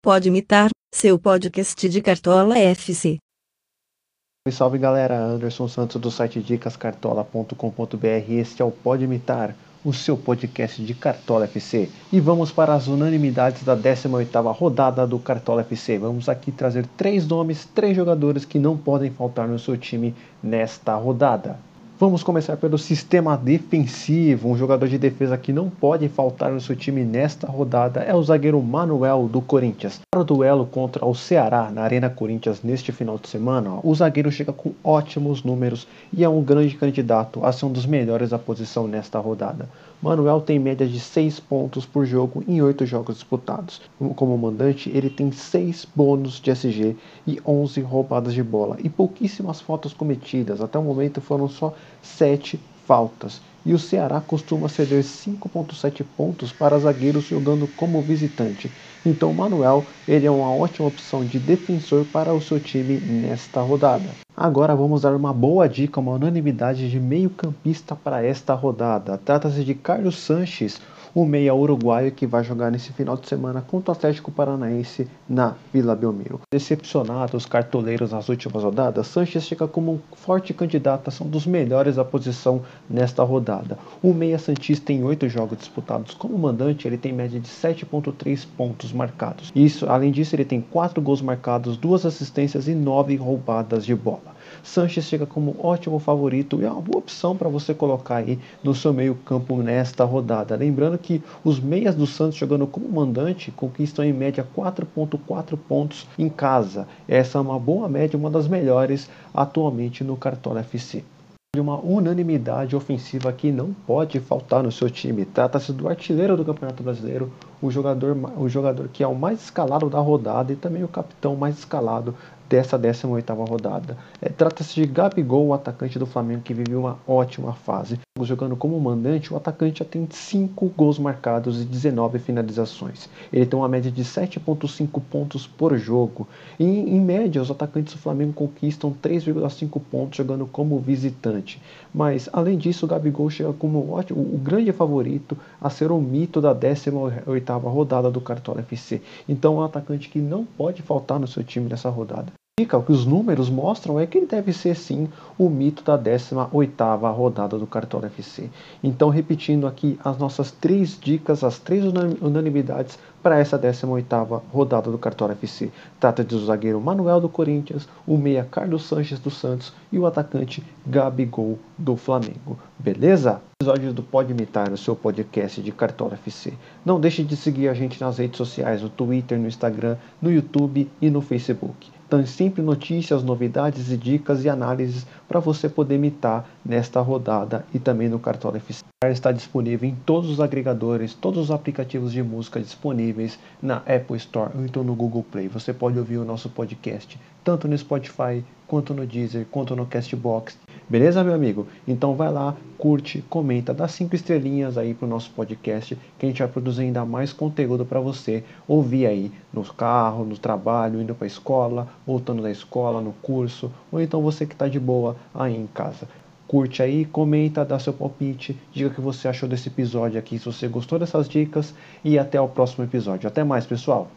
Pode imitar, seu podcast de Cartola FC. Salve galera, Anderson Santos do site dicascartola.com.br. Este é o Pode Imitar, o seu podcast de Cartola FC. E vamos para as unanimidades da 18ª rodada do Cartola FC. Vamos aqui trazer três nomes, três jogadores que não podem faltar no seu time nesta rodada. Vamos começar pelo sistema defensivo. Um jogador de defesa que não pode faltar no seu time nesta rodada é o zagueiro Manuel do Corinthians. Para o duelo contra o Ceará na Arena Corinthians neste final de semana, o zagueiro chega com ótimos números e é um grande candidato a ser um dos melhores da posição nesta rodada. Manuel tem média de 6 pontos por jogo em 8 jogos disputados. Como mandante, ele tem 6 bônus de SG e 11 roubadas de bola e pouquíssimas faltas cometidas. Até o momento foram só 7 faltas. E o Ceará costuma ceder 5.7 pontos para zagueiros jogando como visitante. Então, Manuel, ele é uma ótima opção de defensor para o seu time nesta rodada. Agora vamos dar uma boa dica, uma unanimidade de meio-campista para esta rodada. Trata-se de Carlos Sanches, o meia uruguaio que vai jogar nesse final de semana contra o Atlético Paranaense na Vila Belmiro. Decepcionados os cartoleiros nas últimas rodadas, Sanches chega como um forte candidato a ser um dos melhores da posição nesta rodada. O meia santista em oito jogos disputados como mandante, ele tem média de 7.3 pontos marcados. Isso, além disso, ele tem quatro gols marcados, duas assistências e nove roubadas de bola. Sanches chega como ótimo favorito e é uma boa opção para você colocar aí no seu meio-campo nesta rodada. Lembrando que os meias do Santos jogando como mandante conquistam em média 4.4 pontos em casa. Essa é uma boa média, uma das melhores atualmente no Cartola FC de uma unanimidade ofensiva que não pode faltar no seu time. Trata-se do artilheiro do Campeonato Brasileiro, o jogador, o jogador que é o mais escalado da rodada e também o capitão mais escalado dessa 18ª rodada. É, Trata-se de Gabigol, o atacante do Flamengo que vive uma ótima fase. Jogando como mandante, o atacante já tem 5 gols marcados e 19 finalizações. Ele tem uma média de 7.5 pontos por jogo. E, em média, os atacantes do Flamengo conquistam 3,5 pontos jogando como visitante. Mas, além disso, o Gabigol chega como ótimo, o grande favorito a ser o mito da 18ª rodada do Cartola FC. Então, é um atacante que não pode faltar no seu time nessa rodada o que os números mostram é que ele deve ser sim o mito da 18ª rodada do Cartola FC. Então, repetindo aqui as nossas três dicas, as três unanimidades para essa 18ª rodada do Cartola FC. Trata de o zagueiro Manuel do Corinthians, o meia Carlos Sanches do Santos e o atacante Gabigol do Flamengo. Beleza? Episódio do Pode Imitar, o seu podcast de Cartola FC. Não deixe de seguir a gente nas redes sociais, no Twitter, no Instagram, no YouTube e no Facebook. Então, sempre notícias, novidades e dicas e análises para você poder imitar nesta rodada e também no Cartola FC. Está disponível em todos os agregadores, todos os aplicativos de música disponíveis na Apple Store ou então no Google Play. Você pode ouvir o nosso podcast tanto no Spotify, quanto no Deezer, quanto no Castbox. Beleza, meu amigo? Então vai lá, curte, comenta, dá cinco estrelinhas aí pro nosso podcast, que a gente vai produzir ainda mais conteúdo para você ouvir aí no carro, no trabalho, indo para a escola, voltando da escola, no curso, ou então você que está de boa aí em casa. Curte aí, comenta, dá seu palpite, diga o que você achou desse episódio aqui, se você gostou dessas dicas e até o próximo episódio. Até mais, pessoal!